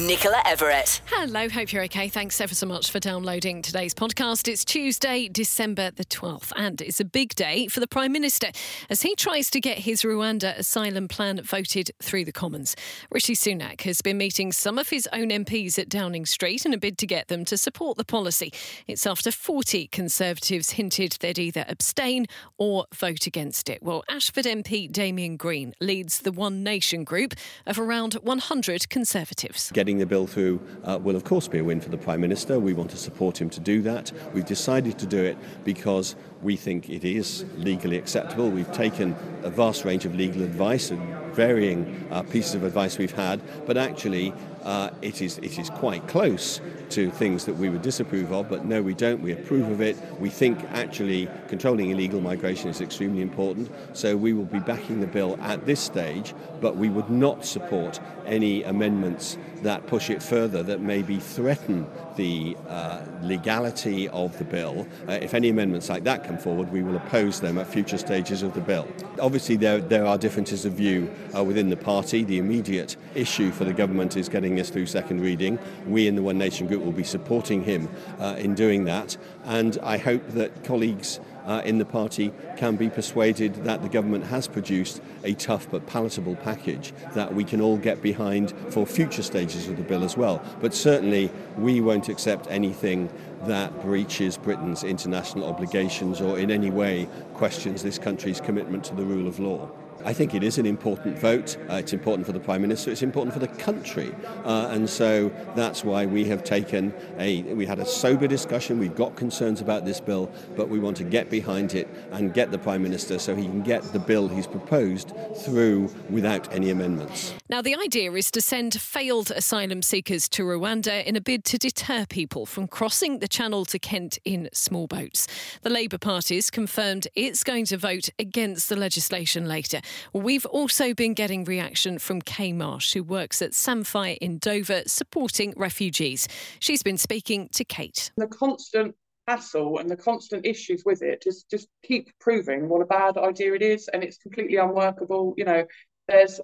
Nicola Everett. Hello, hope you're okay. Thanks ever so much for downloading today's podcast. It's Tuesday, December the 12th, and it's a big day for the Prime Minister as he tries to get his Rwanda asylum plan voted through the Commons. Rishi Sunak has been meeting some of his own MPs at Downing Street in a bid to get them to support the policy. It's after 40 Conservatives hinted they'd either abstain or vote against it. Well, Ashford MP Damian Green leads the One Nation group of around 100 Conservatives getting the bill through uh, will, of course, be a win for the Prime Minister. We want to support him to do that. We've decided to do it because we think it is legally acceptable. We've taken a vast range of legal advice and varying uh, pieces of advice we've had, but actually uh, it, is, it is quite close to things that we would disapprove of, but no, we don't. We approve of it. We think actually controlling illegal migration is extremely important, so we will be backing the bill at this stage, but we would not support any amendments that push it further that maybe threaten the uh, legality of the bill. Uh, if any amendments like that come forward, we will oppose them at future stages of the bill. Obviously, there, there are differences of view uh, within the party. The immediate issue for the government is getting this through second reading. We in the One Nation Group will be supporting him uh, in doing that, and I hope that colleagues uh, in the party can be persuaded that the government has produced a tough but palatable package that we can all get behind for future stages of the bill as well. But certainly we won't accept anything that breaches Britain's international obligations or in any way questions this country's commitment to the rule of law. I think it is an important vote. Uh, it's important for the Prime Minister. It's important for the country. Uh, and so that's why we have taken a, we had a sober discussion. We've got concerns about this bill, but we want to get behind it and get the Prime Minister so he can get the bill he's proposed through without any amendments. Now, the idea is to send failed asylum seekers to Rwanda in a bid to deter people from crossing the channel to Kent in small boats. The Labour Party's confirmed it's going to vote against the legislation later. We've also been getting reaction from Kay Marsh, who works at Samphire in Dover supporting refugees. She's been speaking to Kate. The constant hassle and the constant issues with it just just keep proving what a bad idea it is and it's completely unworkable you know there's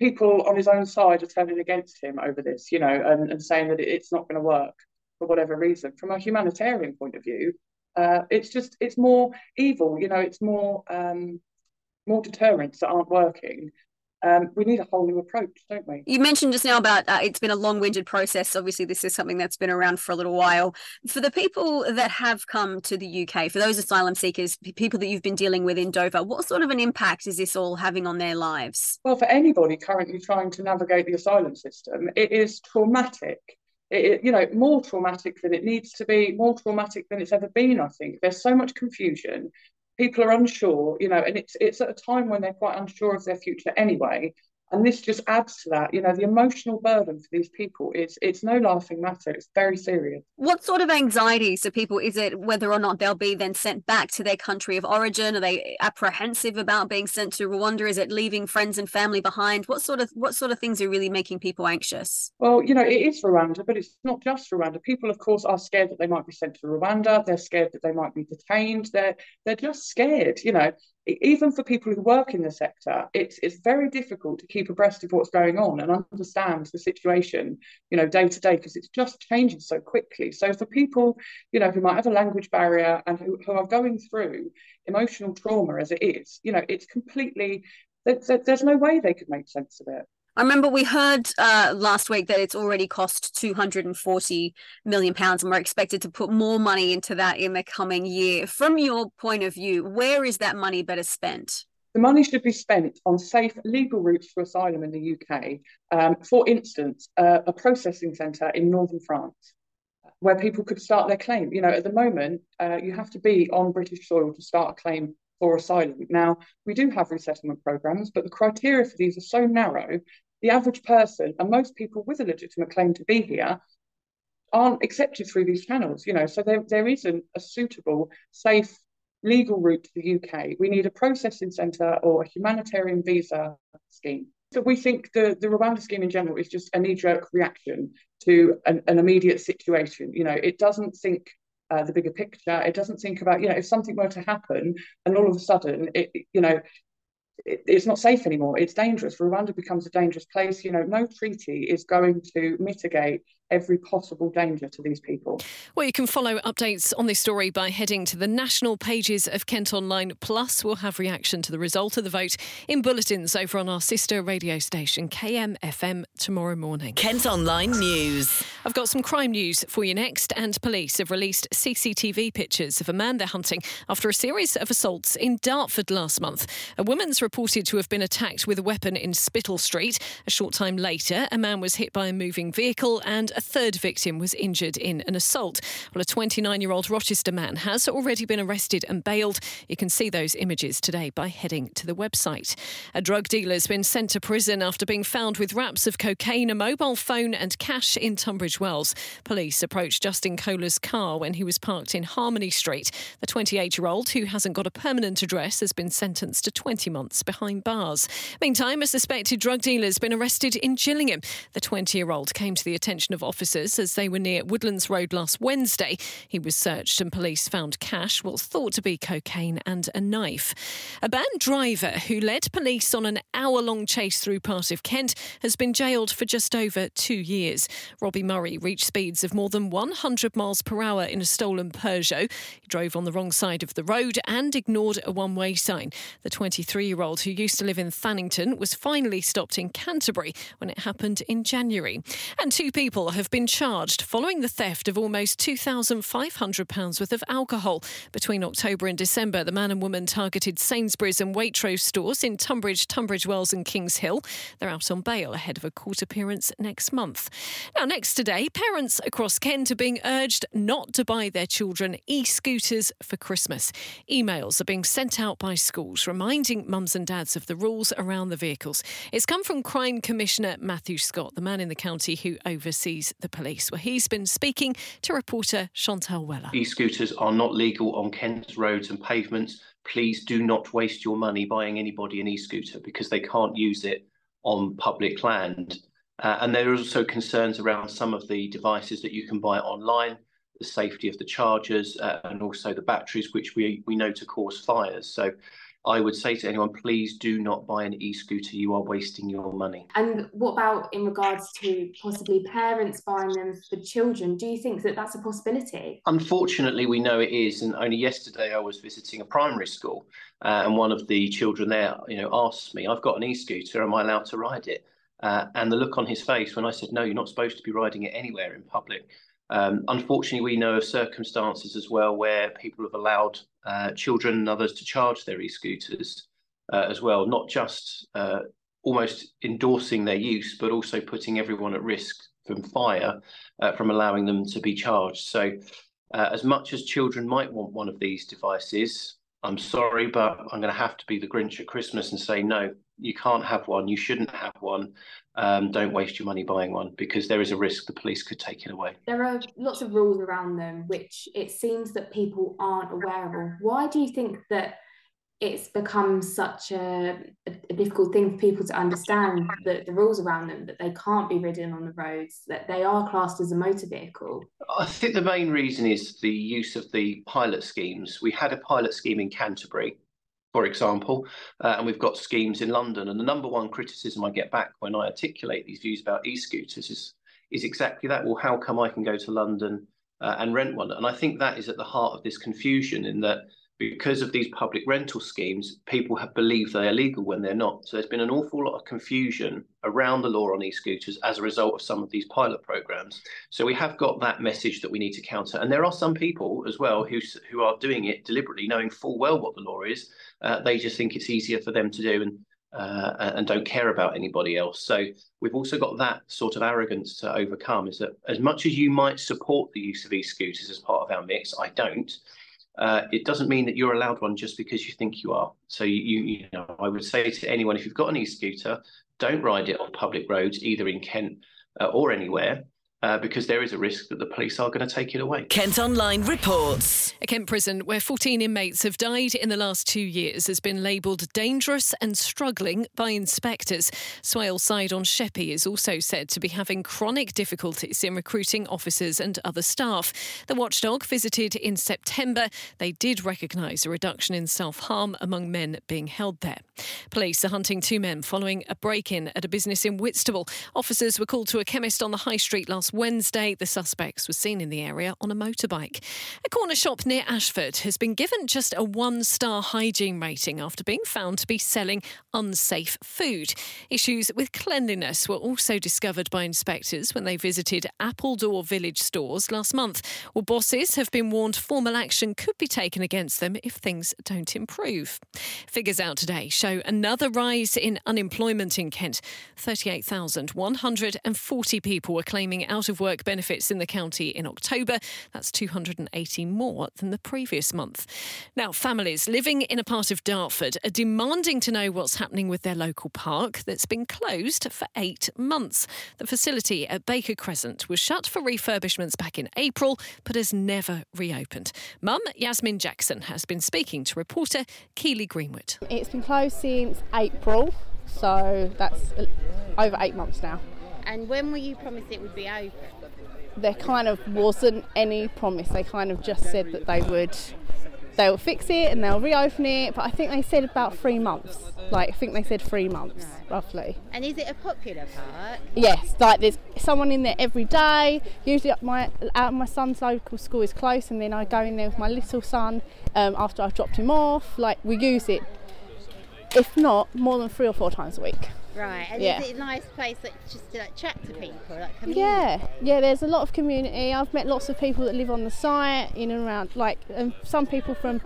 people on his own side are turning against him over this you know and, and saying that it's not going to work for whatever reason from a humanitarian point of view uh, it's just it's more evil you know it's more um, more deterrents that aren't working, um, we need a whole new approach, don't we? You mentioned just now about uh, it's been a long winded process. Obviously, this is something that's been around for a little while. For the people that have come to the UK, for those asylum seekers, people that you've been dealing with in Dover, what sort of an impact is this all having on their lives? Well, for anybody currently trying to navigate the asylum system, it is traumatic. It, you know, more traumatic than it needs to be, more traumatic than it's ever been. I think there's so much confusion people are unsure, you know, and it's it's at a time when they're quite unsure of their future anyway. And this just adds to that. You know, the emotional burden for these people is it's no laughing matter. It's very serious. What sort of anxiety so people is it whether or not they'll be then sent back to their country of origin? Are they apprehensive about being sent to Rwanda? Is it leaving friends and family behind? What sort of what sort of things are really making people anxious? Well, you know, it is Rwanda, but it's not just Rwanda. People, of course, are scared that they might be sent to Rwanda. They're scared that they might be detained. They're they're just scared, you know even for people who work in the sector, it's it's very difficult to keep abreast of what's going on and understand the situation, you know, day to day because it's just changing so quickly. So for people, you know, who might have a language barrier and who, who are going through emotional trauma as it is, you know, it's completely there's no way they could make sense of it. I remember we heard uh, last week that it's already cost 240 million pounds, and we're expected to put more money into that in the coming year. From your point of view, where is that money better spent? The money should be spent on safe legal routes for asylum in the UK. Um, for instance, uh, a processing centre in northern France where people could start their claim. You know, at the moment, uh, you have to be on British soil to start a claim for asylum. Now, we do have resettlement programs, but the criteria for these are so narrow, the average person and most people with a legitimate claim to be here aren't accepted through these channels, you know, so there, there isn't a suitable, safe, legal route to the UK. We need a processing centre or a humanitarian visa scheme. So we think the, the Rwanda scheme in general is just a knee-jerk reaction to an, an immediate situation. You know, it doesn't think uh, the bigger picture. It doesn't think about, you know, if something were to happen and all of a sudden, it, you know, it, it's not safe anymore. It's dangerous. Rwanda becomes a dangerous place. You know, no treaty is going to mitigate every possible danger to these people. Well, you can follow updates on this story by heading to the national pages of Kent Online. Plus, we'll have reaction to the result of the vote in bulletins over on our sister radio station, KMFM, tomorrow morning. Kent Online News. I've got some crime news for you next, and police have released CCTV pictures of a man they're hunting after a series of assaults in Dartford last month. A woman's reported to have been attacked with a weapon in Spital Street. A short time later, a man was hit by a moving vehicle and a third victim was injured in an assault. Well, a 29 year old Rochester man has already been arrested and bailed. You can see those images today by heading to the website. A drug dealer has been sent to prison after being found with wraps of cocaine, a mobile phone, and cash in Tunbridge Wells. Police approached Justin Kohler's car when he was parked in Harmony Street. The 28 year old, who hasn't got a permanent address, has been sentenced to 20 months behind bars. Meantime, a suspected drug dealer has been arrested in Gillingham. The 20 year old came to the attention of officers as they were near Woodlands Road last Wednesday. He was searched and police found cash, what's thought to be cocaine, and a knife. A banned driver who led police on an hour long chase through part of Kent has been jailed for just over two years. Robbie Murray reached speeds of more than 100 miles per hour in a stolen Peugeot. He drove on the wrong side of the road and ignored a one way sign. The 23 year old who used to live in Thanington was finally stopped in Canterbury when it happened in January. And two people have been charged following the theft of almost £2,500 worth of alcohol. Between October and December, the man and woman targeted Sainsbury's and Waitrose stores in Tunbridge, Tunbridge Wells, and Kings Hill. They're out on bail ahead of a court appearance next month. Now, next today, parents across Kent are being urged not to buy their children e scooters for Christmas. Emails are being sent out by schools reminding mums and dads of the rules around the vehicles. It's come from Crime Commissioner Matthew Scott, the man in the county who oversees the police, where he's been speaking to reporter Chantal Weller. E scooters are not legal on Kent's roads and pavements. Please do not waste your money buying anybody an e scooter because they can't use it on public land. Uh, and there are also concerns around some of the devices that you can buy online, the safety of the chargers, uh, and also the batteries, which we, we know to cause fires. So I would say to anyone, please do not buy an e-scooter. You are wasting your money. And what about in regards to possibly parents buying them for children? Do you think that that's a possibility? Unfortunately, we know it is. And only yesterday, I was visiting a primary school, uh, and one of the children there, you know, asked me, "I've got an e-scooter. Am I allowed to ride it?" Uh, and the look on his face when I said, "No, you're not supposed to be riding it anywhere in public." Um, unfortunately, we know of circumstances as well where people have allowed uh, children and others to charge their e-scooters uh, as well, not just uh, almost endorsing their use, but also putting everyone at risk from fire uh, from allowing them to be charged. So, uh, as much as children might want one of these devices, I'm sorry, but I'm going to have to be the Grinch at Christmas and say no. You can't have one. You shouldn't have one um, don't waste your money buying one because there is a risk the police could take it away. There are lots of rules around them, which it seems that people aren't aware of. Why do you think that it's become such a, a, difficult thing for people to understand the, the rules around them that they can't be ridden on the roads, that they are classed as a motor vehicle? I think the main reason is the use of the pilot schemes. We had a pilot scheme in Canterbury for example, uh, and we've got schemes in London. And the number one criticism I get back when I articulate these views about e-scooters is is exactly that. Well, how come I can go to London uh, and rent one? And I think that is at the heart of this confusion in that because of these public rental schemes, people have believed they are legal when they're not. So there's been an awful lot of confusion around the law on e-scooters as a result of some of these pilot programs. So we have got that message that we need to counter. And there are some people as well who who are doing it deliberately, knowing full well what the law is. Uh, they just think it's easier for them to do and uh, and don't care about anybody else. So we've also got that sort of arrogance to overcome. Is that as much as you might support the use of e-scooters as part of our mix, I don't uh, it doesn't mean that you're allowed one just because you think you are. So you, you know, I would say to anyone, if you've got an e-scooter, don't ride it on public roads, either in Kent uh, or anywhere. Uh, because there is a risk that the police are going to take it away. Kent Online reports. A Kent prison where 14 inmates have died in the last two years has been labelled dangerous and struggling by inspectors. Swaleside on Sheppey is also said to be having chronic difficulties in recruiting officers and other staff. The watchdog visited in September. They did recognise a reduction in self harm among men being held there. Police are hunting two men following a break in at a business in Whitstable. Officers were called to a chemist on the high street last Wednesday. The suspects were seen in the area on a motorbike. A corner shop near Ashford has been given just a one star hygiene rating after being found to be selling unsafe food. Issues with cleanliness were also discovered by inspectors when they visited Appledore village stores last month. Well, bosses have been warned formal action could be taken against them if things don't improve. Figures out today show another rise in unemployment in Kent. 38,140 people were claiming out of work benefits in the county in October. That's 280 more than the previous month. Now, families living in a part of Dartford are demanding to know what's happening with their local park that's been closed for eight months. The facility at Baker Crescent was shut for refurbishments back in April, but has never reopened. Mum Yasmin Jackson has been speaking to reporter Keely Greenwood. It's been closed since April, so that's over eight months now. And when were you promised it would be open? There kind of wasn't any promise. They kind of just said that they would they'll fix it and they'll reopen it. But I think they said about three months. Like I think they said three months roughly. And is it a popular park? Yes, like there's someone in there every day. Usually, my out my son's local school is close, and then I go in there with my little son um, after I've dropped him off. Like we use it, if not more than three or four times a week. Right, and Yeah. is it a nice place like, just to like, chat to people? Like, community? Yeah, yeah. There's a lot of community. I've met lots of people that live on the site, in and around. Like um, some people from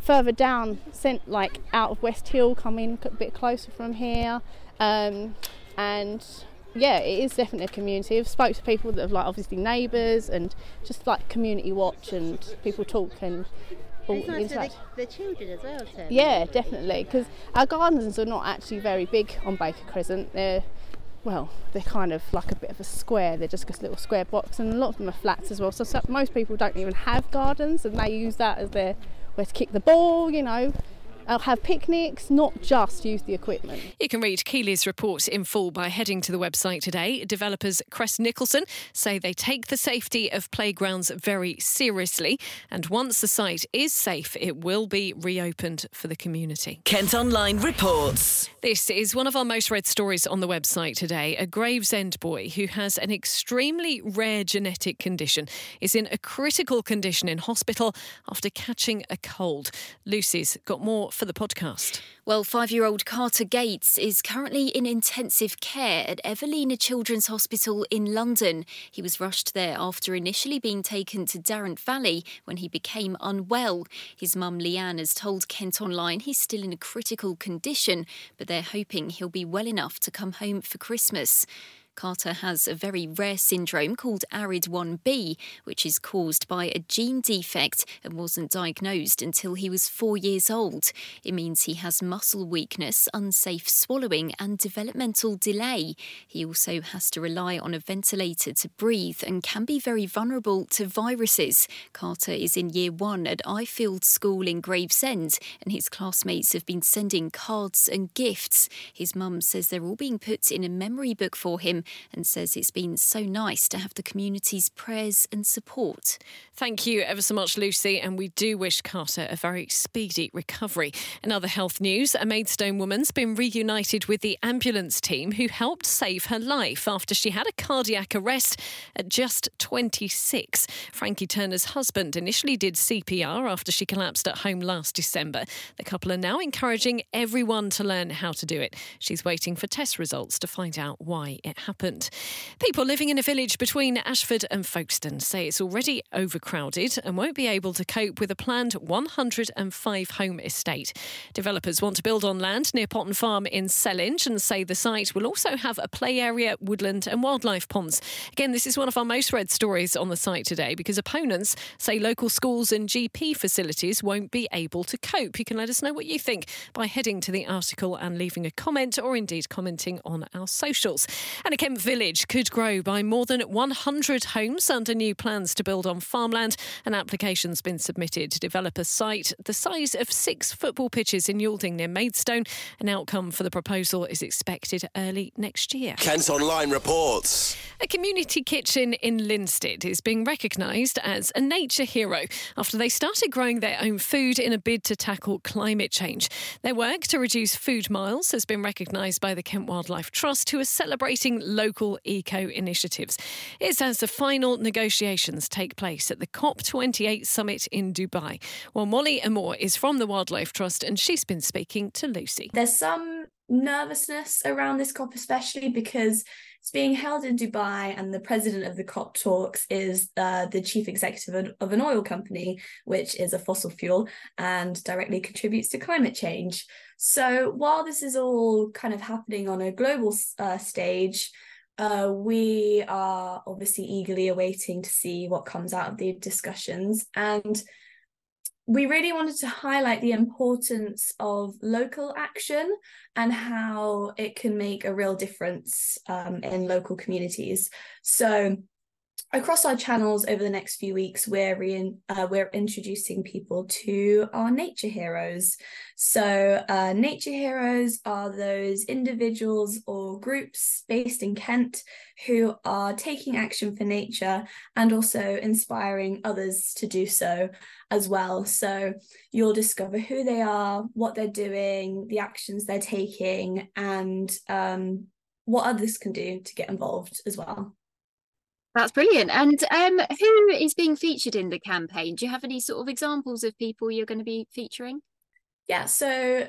further down, sent like out of West Hill, come in a bit closer from here, um, and yeah, it is definitely a community. I've spoke to people that have like obviously neighbours and just like community watch and people talk and Oh, all It's nice for the, the children as well. To Yeah, definitely. Because our gardens are not actually very big on Baker Crescent. They're well, they're kind of like a bit of a square. They're just a little square box, and a lot of them are flats as well. So, so most people don't even have gardens, and they use that as their where to kick the ball. You know, uh, have picnics, not just use the equipment. You can read Keely's report in full by heading to the website today. Developers Crest Nicholson say they take the safety of playgrounds very seriously, and once the site is safe, it will be reopened for the community. Kent Online reports. This is one of our most read stories on the website today. A Gravesend boy who has an extremely rare genetic condition is in a critical condition in hospital after catching a cold. Lucy's got more for the podcast. Well, five year old Carter Gates is currently in intensive care at Evelina Children's Hospital in London. He was rushed there after initially being taken to Darenth Valley when he became unwell. His mum Leanne has told Kent Online he's still in a critical condition, but they're hoping he'll be well enough to come home for Christmas. Carter has a very rare syndrome called ARID1B, which is caused by a gene defect and wasn't diagnosed until he was four years old. It means he has muscle weakness, unsafe swallowing, and developmental delay. He also has to rely on a ventilator to breathe and can be very vulnerable to viruses. Carter is in year one at Ifield School in Gravesend, and his classmates have been sending cards and gifts. His mum says they're all being put in a memory book for him and says it's been so nice to have the community's prayers and support. Thank you ever so much, Lucy, and we do wish Carter a very speedy recovery. In other health news, a Maidstone woman's been reunited with the ambulance team who helped save her life after she had a cardiac arrest at just 26. Frankie Turner's husband initially did CPR after she collapsed at home last December. The couple are now encouraging everyone to learn how to do it. She's waiting for test results to find out why it happened. People living in a village between Ashford and Folkestone say it's already overcrowded and won't be able to cope with a planned 105 home estate. Developers want to build on land near Potton Farm in Sellindge and say the site will also have a play area, woodland, and wildlife ponds. Again, this is one of our most read stories on the site today because opponents say local schools and GP facilities won't be able to cope. You can let us know what you think by heading to the article and leaving a comment or indeed commenting on our socials. And Kent Village could grow by more than 100 homes under new plans to build on farmland. An application's been submitted to develop a site the size of six football pitches in Yalding near Maidstone. An outcome for the proposal is expected early next year. Kent Online reports. A community kitchen in Lynsted is being recognised as a nature hero after they started growing their own food in a bid to tackle climate change. Their work to reduce food miles has been recognised by the Kent Wildlife Trust, who are celebrating local eco initiatives. It's as the final negotiations take place at the COP28 summit in Dubai. Well, Molly Amore is from the Wildlife Trust and she's been speaking to Lucy. There's some nervousness around this COP, especially because it's being held in Dubai, and the president of the COP talks is uh, the chief executive of an oil company, which is a fossil fuel and directly contributes to climate change. So while this is all kind of happening on a global uh, stage, uh, we are obviously eagerly awaiting to see what comes out of the discussions. And we really wanted to highlight the importance of local action and how it can make a real difference um, in local communities. So, across our channels over the next few weeks, we're re- uh, we're introducing people to our nature heroes. So, uh, nature heroes are those individuals or groups based in Kent who are taking action for nature and also inspiring others to do so as well. So, you'll discover who they are, what they're doing, the actions they're taking, and um, what others can do to get involved as well. That's brilliant. And um, who is being featured in the campaign? Do you have any sort of examples of people you're going to be featuring? Yeah, so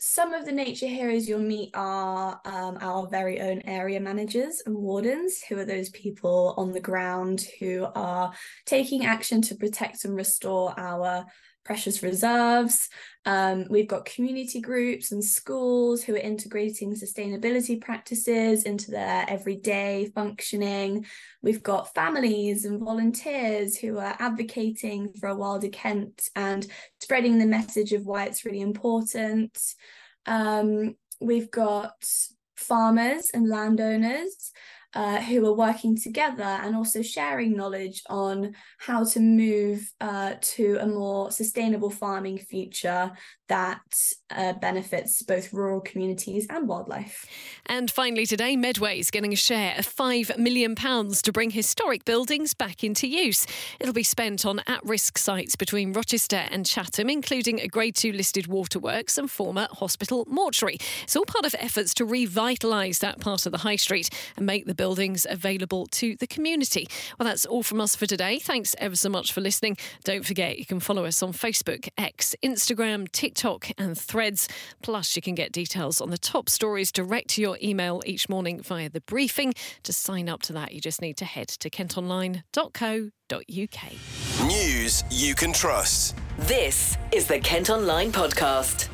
some of the nature heroes you'll meet are um, our very own area managers and wardens, who are those people on the ground who are taking action to protect and restore our precious reserves. Um, we've got community groups and schools who are integrating sustainability practices into their everyday functioning. We've got families and volunteers who are advocating for a wilder Kent and spreading the message of why it's really important. Um, we've got farmers and landowners uh, who are working together and also sharing knowledge on how to move uh, to a more sustainable farming future that uh, benefits both rural communities and wildlife. And finally, today, Medway is getting a share of £5 million to bring historic buildings back into use. It'll be spent on at risk sites between Rochester and Chatham, including a Grade 2 listed waterworks and former hospital mortuary. It's all part of efforts to revitalise that part of the high street and make the buildings available to the community. Well, that's all from us for today. Thanks ever so much for listening. Don't forget, you can follow us on Facebook, X, Instagram, TikTok, and Threads. Plus, you can get details on the top stories direct to your email each morning via the briefing. To sign up to that, you just need to head to kentonline.co.uk. News you can trust. This is the Kent Online Podcast.